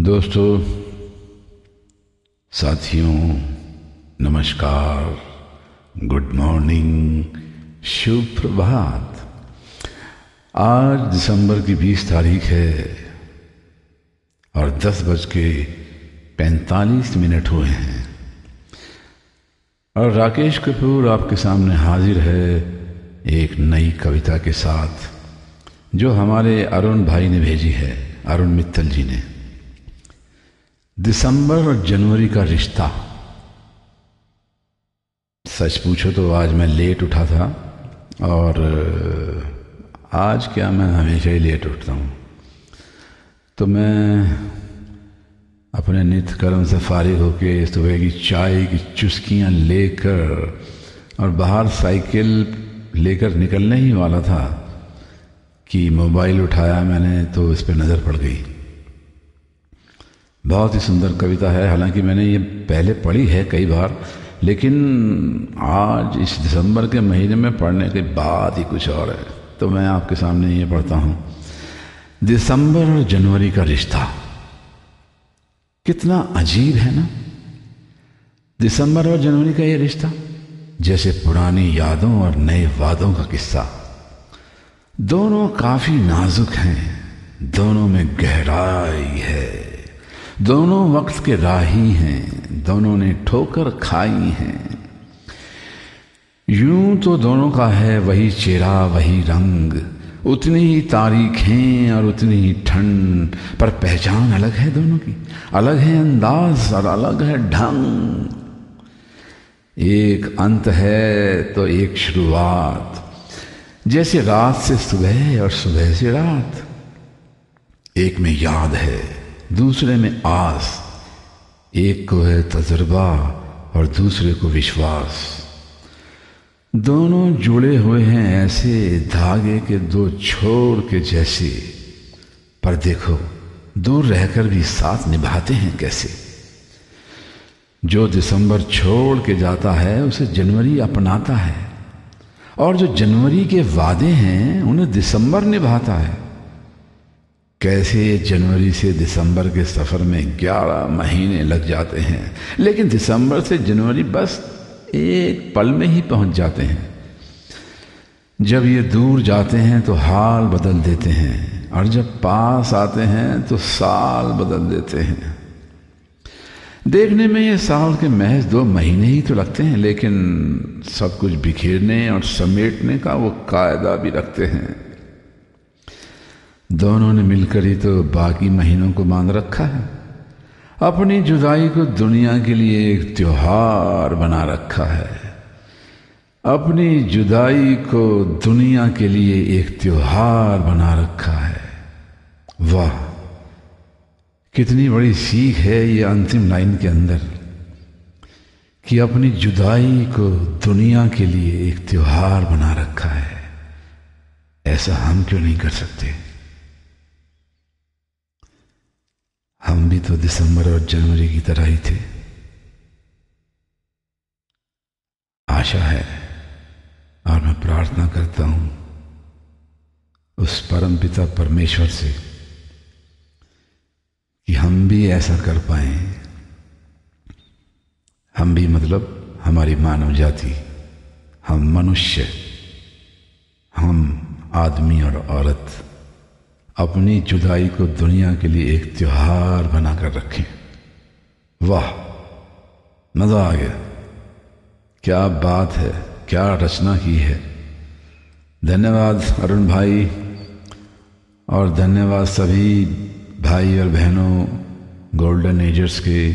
दोस्तों, साथियों, नमस्कार। गुड मॉर्निंग शुभ प्रभात आज दिसंबर की 20 तारीख है और दस बज के पैंतालीस मिनट हुए हैं। और राकेश कपूर आपके सामने हाजिर है एक नई कविता के साथ, जो हमारे अरुण भाई ने भेजी है, अरुण मित्तल जी ने। दिसंबर और जनवरी का रिश्ता। सच पूछो तो आज मैं लेट उठा था और आज क्या मैं हमेशा ही लेट उठता हूँ। तो मैं अपने नित्य कर्म से फारिग होके सुबह की चाय की चुस्कियाँ लेकर और बाहर साइकिल लेकर निकलने ही वाला था कि मोबाइल उठाया मैंने तो इस पर नज़र पड़ गई। बहुत ही सुंदर कविता है। हालाँकि मैंने ये पहले पढ़ी है कई बार, लेकिन आज इस दिसंबर के महीने में पढ़ने के बाद ही कुछ और है। तो मैं आपके सामने ये पढ़ता हूँ। दिसंबर और जनवरी का रिश्ता। कितना अजीब है ना? दिसंबर और जनवरी का ये रिश्ता, जैसे पुरानी यादों और नए वादों का किस्सा। दोनों काफ़ी नाजुक हैं। दोनों में गहराई है। दोनों वक्त के राही हैं, दोनों ने ठोकर खाई हैं। यूँ तो दोनों का है वही चेहरा, वही रंग। उतनी ही तारीखें और उतनी ही ठंड। पर पहचान अलग है दोनों की। अलग है अंदाज और अलग है ढंग। एक अंत है तो एक शुरुआत। जैसे रात से सुबह और सुबह से रात। एक में याद है। दूसरे में आस, एक को है तजर्बा और दूसरे को विश्वास। दोनों जुड़े हुए हैं ऐसे धागे के दो छोर के जैसे। पर देखो, दूर रहकर भी साथ निभाते हैं कैसे? जो दिसंबर छोड़ के जाता है, उसे जनवरी अपनाता है। और जो जनवरी के वादे हैं, उन्हें दिसंबर निभाता है। कैसे जनवरी से दिसंबर के सफ़र में ग्यारह महीने लग जाते हैं? लेकिन दिसंबर से जनवरी बस एक पल में ही पहुँच जाते हैं। जब ये दूर जाते हैं तो हाल बदल देते हैं, और जब पास आते हैं तो साल बदल देते हैं। देखने में ये साल के महज दो महीने ही तो लगते हैं, लेकिन सब कुछ बिखेरने और समेटने का वो कायदा भी रखते हैं। दोनों ने मिलकर ही तो बाकी महीनों को मान रखा है। अपनी जुदाई को दुनिया के लिए एक त्योहार बना रखा है। अपनी जुदाई को दुनिया के लिए एक त्योहार बना रखा है। वाह, कितनी बड़ी सीख है ये अंतिम लाइन के अंदर कि अपनी जुदाई को दुनिया के लिए एक त्योहार बना रखा है। ऐसा हम क्यों नहीं कर सकते? हम भी तो दिसंबर और जनवरी की तरह ही थे। आशा है, और मैं प्रार्थना करता हूँ, उस परम पिता परमेश्वर से, कि हम भी ऐसा कर पाए। हम भी मतलब हमारी मानव जाति, हम मनुष्य, हम आदमी और औरत। अपनी जुदाई को दुनिया के लिए एक त्योहार बनाकर रखें। वाह, मज़ा आ गया। क्या बात है, क्या रचना की है। धन्यवाद, अरुण भाई। और धन्यवाद सभी भाई और बहनों, गोल्डन एजर्स के।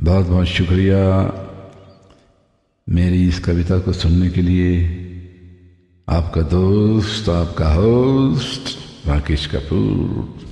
बहुत बहुत शुक्रिया मेरी इस कविता को सुनने के लिए। आपका दोस्त, आपका होस्ट Rakesh Kapoor